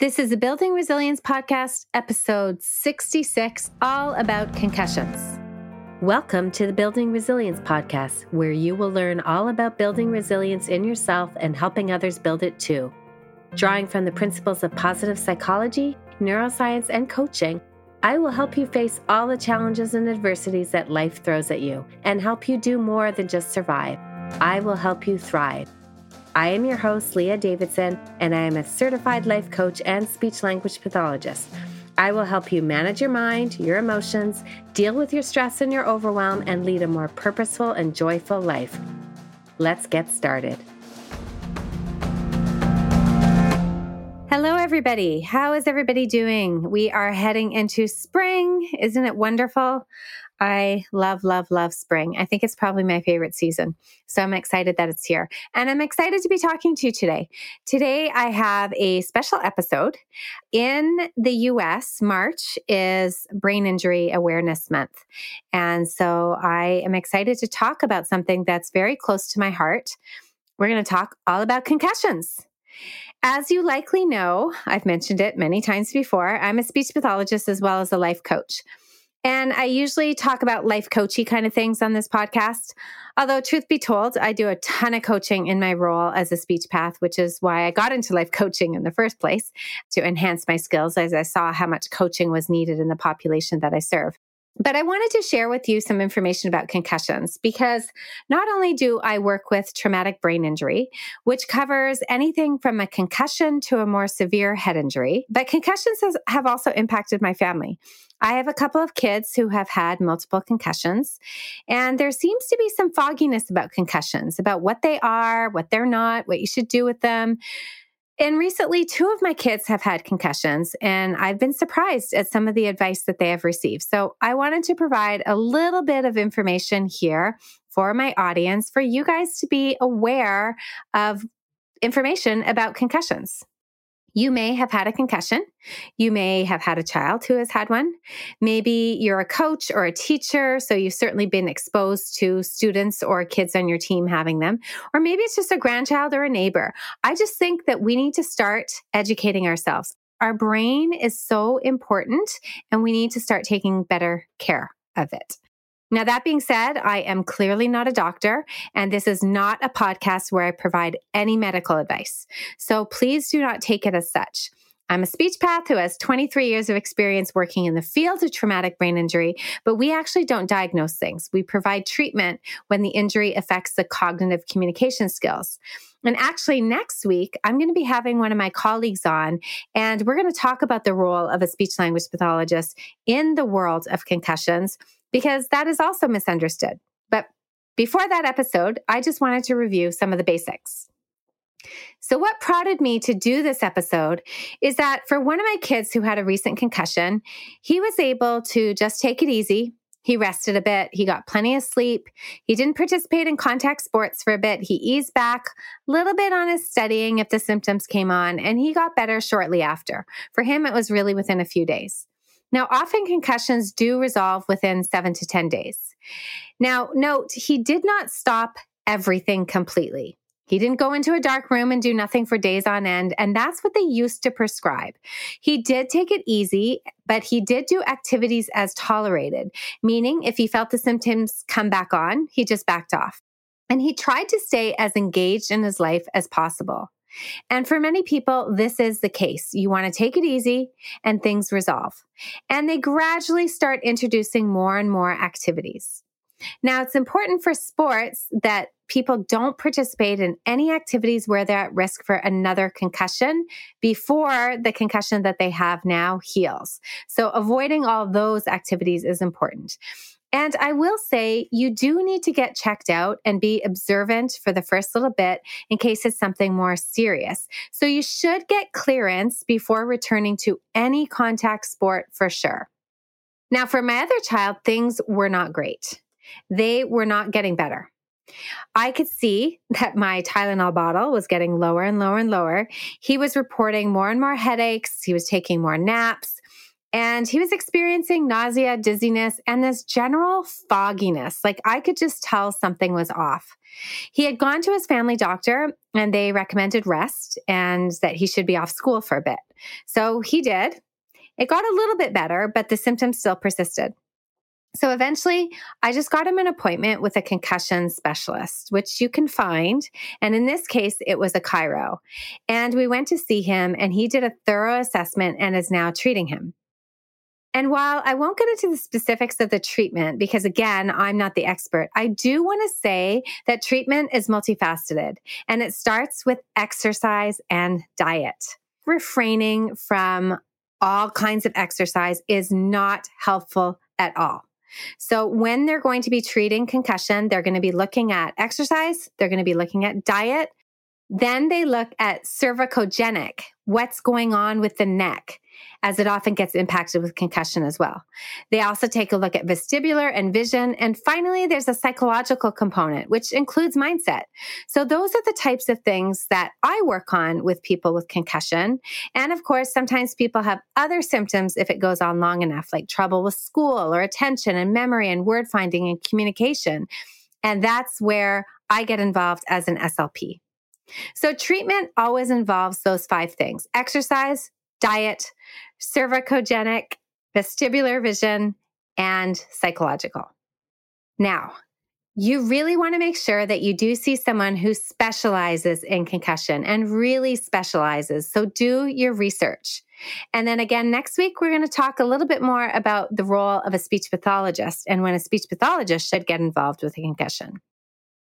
This is the Building Resilience Podcast, episode 66, all about concussions. Welcome to the Building Resilience Podcast, where you will learn all about building resilience in yourself and helping others build it too. Drawing from the principles of positive psychology, neuroscience, and coaching, I will help you face all the challenges and adversities that life throws at you and help you do more than just survive. I will help you thrive. I am your host, Leah Davidson, and I am a certified life coach and speech language pathologist. I will help you manage your mind, your emotions, deal with your stress and your overwhelm, and lead a more purposeful and joyful life. Let's get started. Hello, everybody. How is everybody doing? We are heading into spring. Isn't it wonderful? I love, love, love spring. I think it's probably my favorite season. So I'm excited that it's here. And I'm excited to be talking to you today. Today, I have a special episode. In the US, March is Brain Injury Awareness Month. And so I am excited to talk about something that's very close to my heart. We're going to talk all about concussions. As you likely know, I've mentioned it many times before, I'm a speech pathologist as well as a life coach. And I usually talk about life coachy kind of things on this podcast. Although, truth be told, I do a ton of coaching in my role as a speech path, which is why I got into life coaching in the first place to enhance my skills as I saw how much coaching was needed in the population that I serve. But I wanted to share with you some information about concussions because not only do I work with traumatic brain injury, which covers anything from a concussion to a more severe head injury, but concussions has, have also impacted my family. I have a couple of kids who have had multiple concussions, and there seems to be some fogginess about concussions, about what they are, what they're not, what you should do with them. And recently, two of my kids have had concussions, and I've been surprised at some of the advice that they have received. So, I wanted to provide a little bit of information here for my audience for you guys to be aware of information about concussions. You may have had a concussion. You may have had a child who has had one. Maybe you're a coach or a teacher, so you've certainly been exposed to students or kids on your team having them. Or maybe it's just a grandchild or a neighbor. I just think that we need to start educating ourselves. Our brain is so important, and we need to start taking better care of it. Now, that being said, I am clearly not a doctor, and this is not a podcast where I provide any medical advice. So please do not take it as such. I'm a speech path who has 23 years of experience working in the field of traumatic brain injury, but we actually don't diagnose things. We provide treatment when the injury affects the cognitive communication skills. And actually, next week, I'm going to be having one of my colleagues on, and we're going to talk about the role of a speech language pathologist in the world of concussions because that is also misunderstood. But before that episode, I just wanted to review some of the basics. So, what prodded me to do this episode is that for one of my kids who had a recent concussion, he was able to just take it easy. He rested a bit. He got plenty of sleep. He didn't participate in contact sports for a bit. He eased back a little bit on his studying if the symptoms came on, and he got better shortly after. For him, it was really within a few days. Now, often concussions do resolve within seven to 10 days. Now, note, he did not stop everything completely. He didn't go into a dark room and do nothing for days on end. And that's what they used to prescribe. He did take it easy, but he did do activities as tolerated, meaning if he felt the symptoms come back on, he just backed off. And he tried to stay as engaged in his life as possible. And for many people, this is the case. You want to take it easy and things resolve. And they gradually start introducing more and more activities. Now, it's important for sports that people don't participate in any activities where they're at risk for another concussion before the concussion that they have now heals. So, avoiding all those activities is important. And I will say you do need to get checked out and be observant for the first little bit in case it's something more serious. So you should get clearance before returning to any contact sport for sure. Now, for my other child, things were not great. They were not getting better. I could see that my Tylenol bottle was getting lower and lower and lower. He was reporting more and more headaches. He was taking more naps. And he was experiencing nausea, dizziness, and this general fogginess. Like I could just tell something was off. He had gone to his family doctor and they recommended rest and that he should be off school for a bit. So he did. It got a little bit better, but the symptoms still persisted. So eventually, I just got him an appointment with a concussion specialist, which you can find. And in this case, it was a chiro. And we went to see him, and he did a thorough assessment and is now treating him. And while I won't get into the specifics of the treatment, because again, I'm not the expert, I do want to say that treatment is multifaceted and it starts with exercise and diet. Refraining from all kinds of exercise is not helpful at all. So when they're going to be treating concussion, they're going to be looking at exercise, they're going to be looking at diet. Then they look at cervicogenic, what's going on with the neck as it often gets impacted with concussion as well. They also take a look at vestibular and vision. And finally, there's a psychological component, which includes mindset. So those are the types of things that I work on with people with concussion. And of course, sometimes people have other symptoms if it goes on long enough, like trouble with school or attention and memory and word finding and communication. And that's where I get involved as an SLP. So treatment always involves those five things exercise, diet, cervicogenic, vestibular vision, and psychological. Now, you really want to make sure that you do see someone who specializes in concussion and really specializes. So do your research. And then again, next week, we're going to talk a little bit more about the role of a speech pathologist and when a speech pathologist should get involved with a concussion.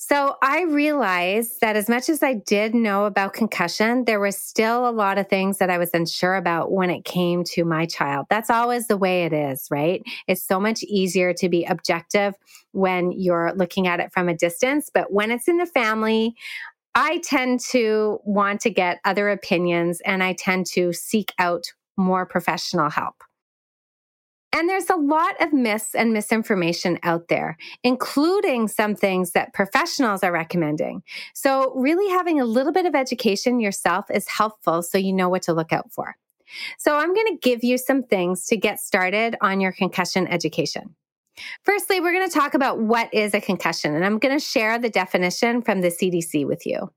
So I realized that as much as I did know about concussion, there was still a lot of things that I was unsure about when it came to my child. That's always the way it is, right? It's so much easier to be objective when you're looking at it from a distance. But when it's in the family, I tend to want to get other opinions and I tend to seek out more professional help. And there's a lot of myths and misinformation out there, including some things that professionals are recommending. So, really having a little bit of education yourself is helpful so you know what to look out for. So, I'm going to give you some things to get started on your concussion education. Firstly, we're going to talk about what is a concussion, and I'm going to share the definition from the CDC with you.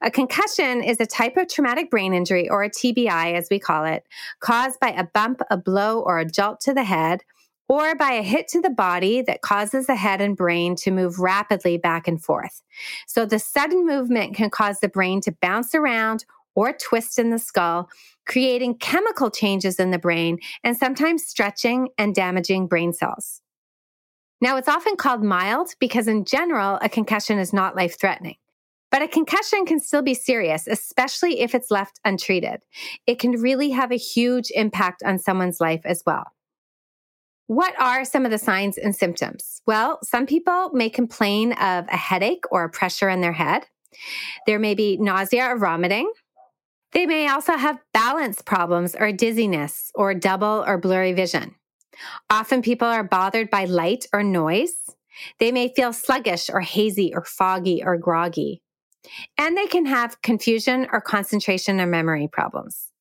A concussion is a type of traumatic brain injury, or a TBI as we call it, caused by a bump, a blow, or a jolt to the head, or by a hit to the body that causes the head and brain to move rapidly back and forth. So the sudden movement can cause the brain to bounce around or twist in the skull, creating chemical changes in the brain and sometimes stretching and damaging brain cells. Now, it's often called mild because, in general, a concussion is not life threatening. But a concussion can still be serious, especially if it's left untreated. It can really have a huge impact on someone's life as well. What are some of the signs and symptoms? Well, some people may complain of a headache or a pressure in their head. There may be nausea or vomiting. They may also have balance problems or dizziness or double or blurry vision. Often people are bothered by light or noise. They may feel sluggish or hazy or foggy or groggy. And they can have confusion or concentration or memory problems.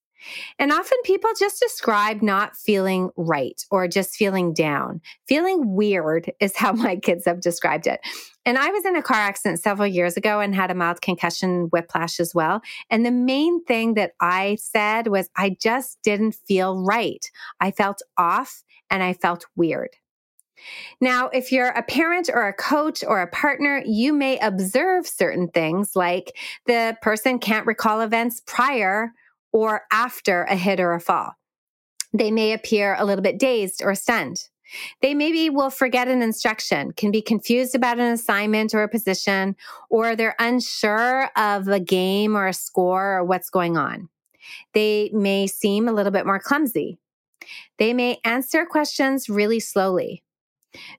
And often people just describe not feeling right or just feeling down. Feeling weird is how my kids have described it. And I was in a car accident several years ago and had a mild concussion whiplash as well. And the main thing that I said was, I just didn't feel right. I felt off and I felt weird. Now, if you're a parent or a coach or a partner, you may observe certain things like the person can't recall events prior or after a hit or a fall. They may appear a little bit dazed or stunned. They maybe will forget an instruction, can be confused about an assignment or a position, or they're unsure of a game or a score or what's going on. They may seem a little bit more clumsy. They may answer questions really slowly.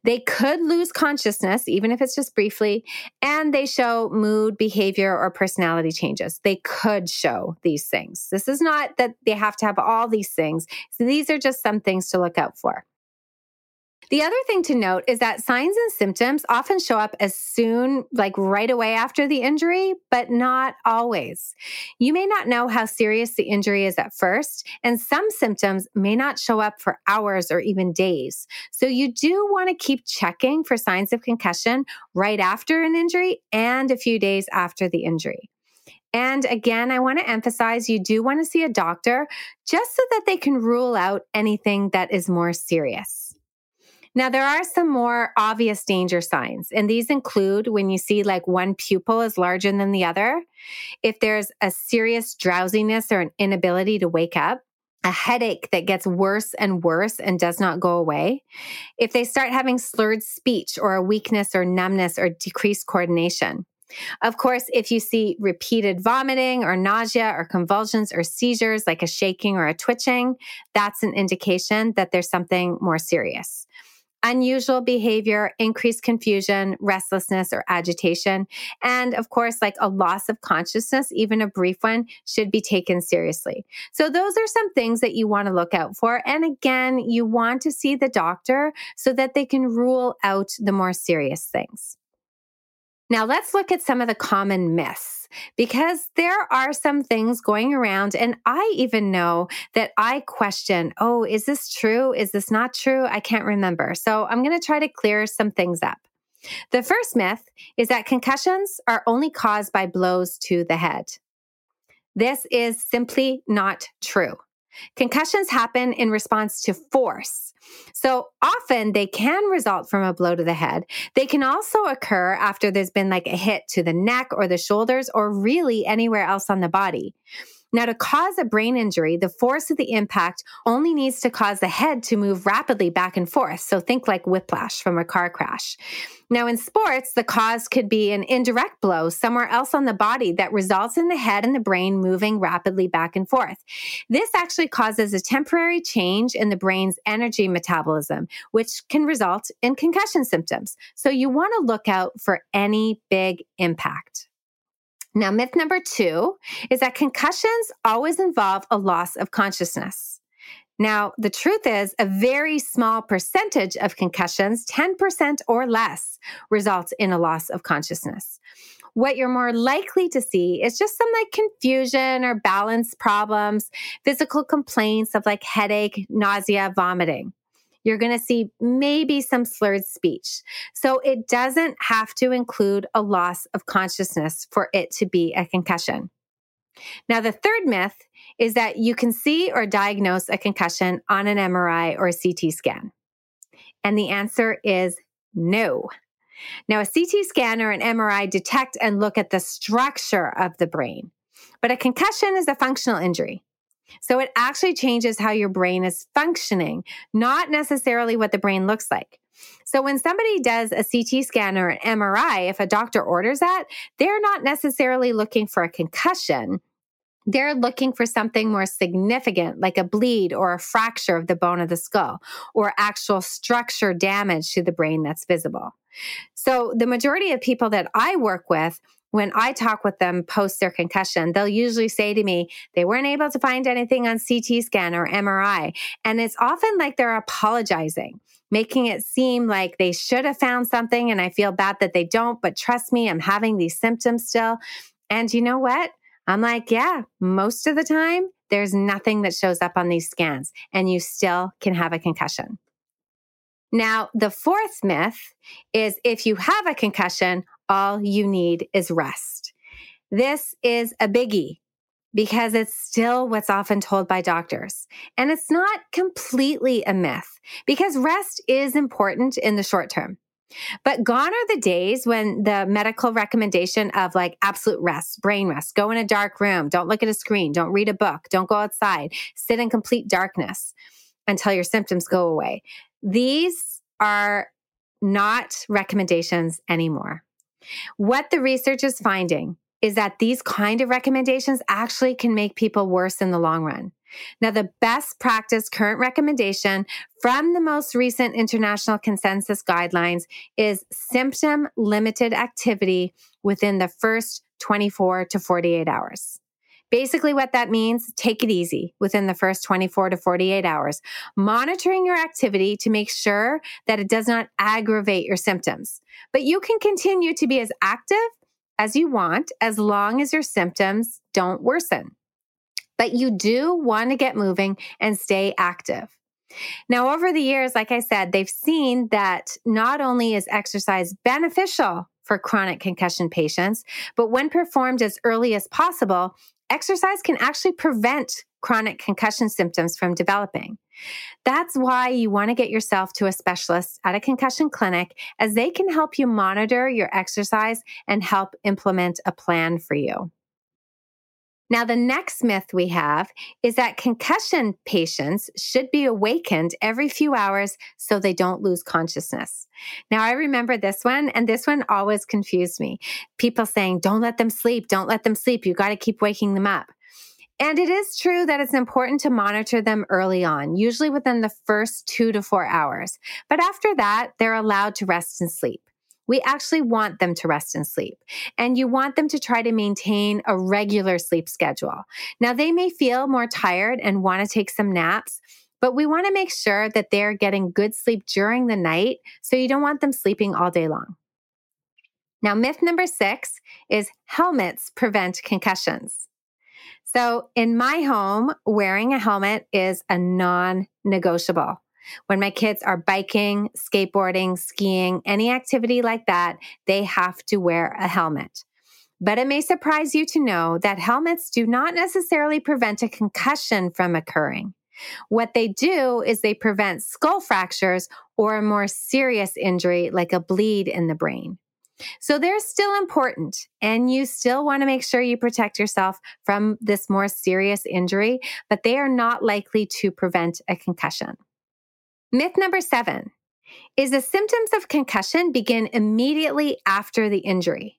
They could lose consciousness, even if it's just briefly, and they show mood, behavior, or personality changes. They could show these things. This is not that they have to have all these things. So these are just some things to look out for. The other thing to note is that signs and symptoms often show up as soon, like right away after the injury, but not always. You may not know how serious the injury is at first, and some symptoms may not show up for hours or even days. So you do want to keep checking for signs of concussion right after an injury and a few days after the injury. And again, I want to emphasize you do want to see a doctor just so that they can rule out anything that is more serious. Now, there are some more obvious danger signs, and these include when you see like one pupil is larger than the other, if there's a serious drowsiness or an inability to wake up, a headache that gets worse and worse and does not go away, if they start having slurred speech or a weakness or numbness or decreased coordination, of course, if you see repeated vomiting or nausea or convulsions or seizures, like a shaking or a twitching, that's an indication that there's something more serious. Unusual behavior, increased confusion, restlessness, or agitation. And of course, like a loss of consciousness, even a brief one, should be taken seriously. So, those are some things that you want to look out for. And again, you want to see the doctor so that they can rule out the more serious things. Now let's look at some of the common myths because there are some things going around and I even know that I question, oh, is this true? Is this not true? I can't remember. So I'm going to try to clear some things up. The first myth is that concussions are only caused by blows to the head. This is simply not true. Concussions happen in response to force. So often they can result from a blow to the head. They can also occur after there's been like a hit to the neck or the shoulders or really anywhere else on the body. Now, to cause a brain injury, the force of the impact only needs to cause the head to move rapidly back and forth. So think like whiplash from a car crash. Now, in sports, the cause could be an indirect blow somewhere else on the body that results in the head and the brain moving rapidly back and forth. This actually causes a temporary change in the brain's energy metabolism, which can result in concussion symptoms. So you want to look out for any big impact. Now, myth number two is that concussions always involve a loss of consciousness. Now, the truth is, a very small percentage of concussions, 10% or less, results in a loss of consciousness. What you're more likely to see is just some like confusion or balance problems, physical complaints of like headache, nausea, vomiting you're going to see maybe some slurred speech. So it doesn't have to include a loss of consciousness for it to be a concussion. Now, the third myth is that you can see or diagnose a concussion on an MRI or a CT scan. And the answer is no. Now, a CT scan or an MRI detect and look at the structure of the brain, but a concussion is a functional injury. So it actually changes how your brain is functioning, not necessarily what the brain looks like. So when somebody does a CT scan or an MRI, if a doctor orders that, they're not necessarily looking for a concussion. They're looking for something more significant, like a bleed or a fracture of the bone of the skull, or actual structure damage to the brain that's visible. So, the majority of people that I work with when I talk with them post their concussion, they'll usually say to me, they weren't able to find anything on CT scan or MRI. And it's often like they're apologizing, making it seem like they should have found something. And I feel bad that they don't, but trust me, I'm having these symptoms still. And you know what? I'm like, yeah, most of the time, there's nothing that shows up on these scans, and you still can have a concussion. Now, the fourth myth is if you have a concussion, all you need is rest. This is a biggie because it's still what's often told by doctors. And it's not completely a myth because rest is important in the short term. But gone are the days when the medical recommendation of like absolute rest, brain rest, go in a dark room, don't look at a screen, don't read a book, don't go outside, sit in complete darkness until your symptoms go away. These are not recommendations anymore. What the research is finding is that these kind of recommendations actually can make people worse in the long run. Now, the best practice current recommendation from the most recent international consensus guidelines is symptom limited activity within the first 24 to 48 hours. Basically, what that means, take it easy within the first 24 to 48 hours, monitoring your activity to make sure that it does not aggravate your symptoms. But you can continue to be as active as you want as long as your symptoms don't worsen. But you do want to get moving and stay active. Now, over the years, like I said, they've seen that not only is exercise beneficial for chronic concussion patients, but when performed as early as possible, exercise can actually prevent chronic concussion symptoms from developing. That's why you want to get yourself to a specialist at a concussion clinic as they can help you monitor your exercise and help implement a plan for you. Now, the next myth we have is that concussion patients should be awakened every few hours so they don't lose consciousness. Now, I remember this one, and this one always confused me. People saying, don't let them sleep, don't let them sleep. You got to keep waking them up. And it is true that it's important to monitor them early on, usually within the first two to four hours. But after that, they're allowed to rest and sleep. We actually want them to rest and sleep. And you want them to try to maintain a regular sleep schedule. Now, they may feel more tired and want to take some naps, but we want to make sure that they're getting good sleep during the night. So you don't want them sleeping all day long. Now, myth number six is helmets prevent concussions. So in my home, wearing a helmet is a non negotiable. When my kids are biking, skateboarding, skiing, any activity like that, they have to wear a helmet. But it may surprise you to know that helmets do not necessarily prevent a concussion from occurring. What they do is they prevent skull fractures or a more serious injury like a bleed in the brain. So they're still important and you still want to make sure you protect yourself from this more serious injury, but they are not likely to prevent a concussion. Myth number seven is the symptoms of concussion begin immediately after the injury.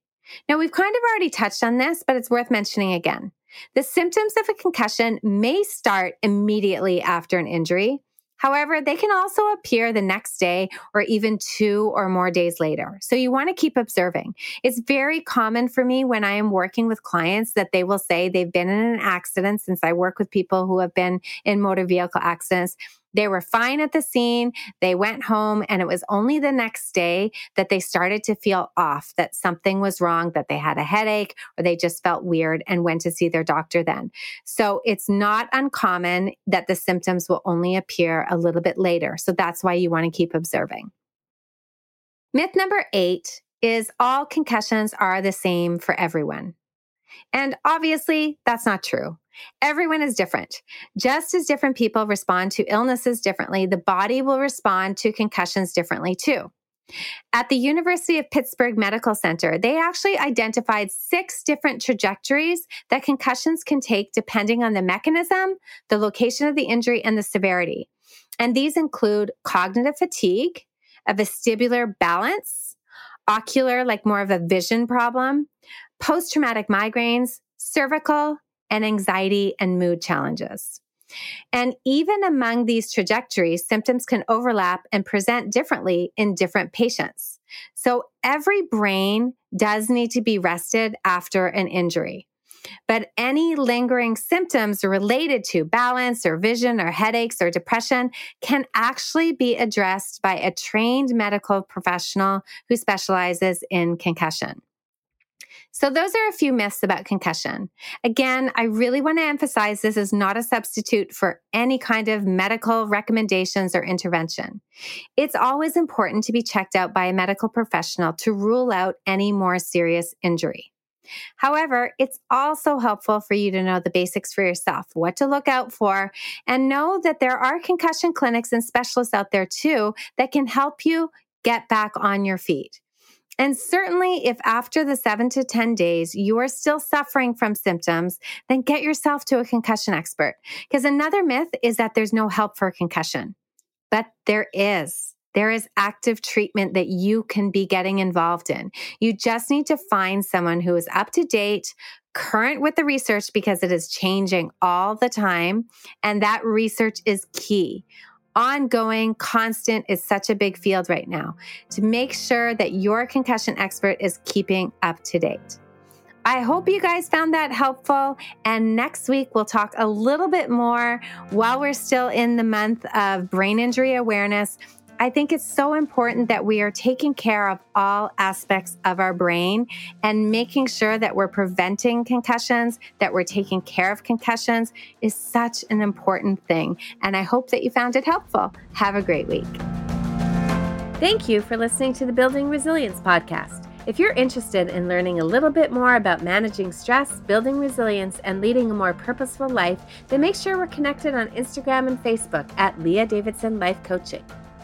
Now, we've kind of already touched on this, but it's worth mentioning again. The symptoms of a concussion may start immediately after an injury. However, they can also appear the next day or even two or more days later. So you want to keep observing. It's very common for me when I am working with clients that they will say they've been in an accident since I work with people who have been in motor vehicle accidents they were fine at the scene. They went home and it was only the next day that they started to feel off, that something was wrong, that they had a headache or they just felt weird and went to see their doctor then. So it's not uncommon that the symptoms will only appear a little bit later. So that's why you want to keep observing. Myth number eight is all concussions are the same for everyone. And obviously, that's not true. Everyone is different. Just as different people respond to illnesses differently, the body will respond to concussions differently too. At the University of Pittsburgh Medical Center, they actually identified six different trajectories that concussions can take depending on the mechanism, the location of the injury, and the severity. And these include cognitive fatigue, a vestibular balance, ocular, like more of a vision problem, post traumatic migraines, cervical, and anxiety and mood challenges. And even among these trajectories, symptoms can overlap and present differently in different patients. So every brain does need to be rested after an injury. But any lingering symptoms related to balance or vision or headaches or depression can actually be addressed by a trained medical professional who specializes in concussion. So those are a few myths about concussion. Again, I really want to emphasize this is not a substitute for any kind of medical recommendations or intervention. It's always important to be checked out by a medical professional to rule out any more serious injury. However, it's also helpful for you to know the basics for yourself, what to look out for, and know that there are concussion clinics and specialists out there too that can help you get back on your feet. And certainly, if after the seven to 10 days you are still suffering from symptoms, then get yourself to a concussion expert. Because another myth is that there's no help for concussion, but there is. There is active treatment that you can be getting involved in. You just need to find someone who is up to date, current with the research because it is changing all the time. And that research is key ongoing, constant is such a big field right now to make sure that your concussion expert is keeping up to date. I hope you guys found that helpful. And next week, we'll talk a little bit more while we're still in the month of brain injury awareness. I think it's so important that we are taking care of all aspects of our brain and making sure that we're preventing concussions, that we're taking care of concussions is such an important thing. And I hope that you found it helpful. Have a great week. Thank you for listening to the Building Resilience podcast. If you're interested in learning a little bit more about managing stress, building resilience, and leading a more purposeful life, then make sure we're connected on Instagram and Facebook at Leah Davidson Life Coaching.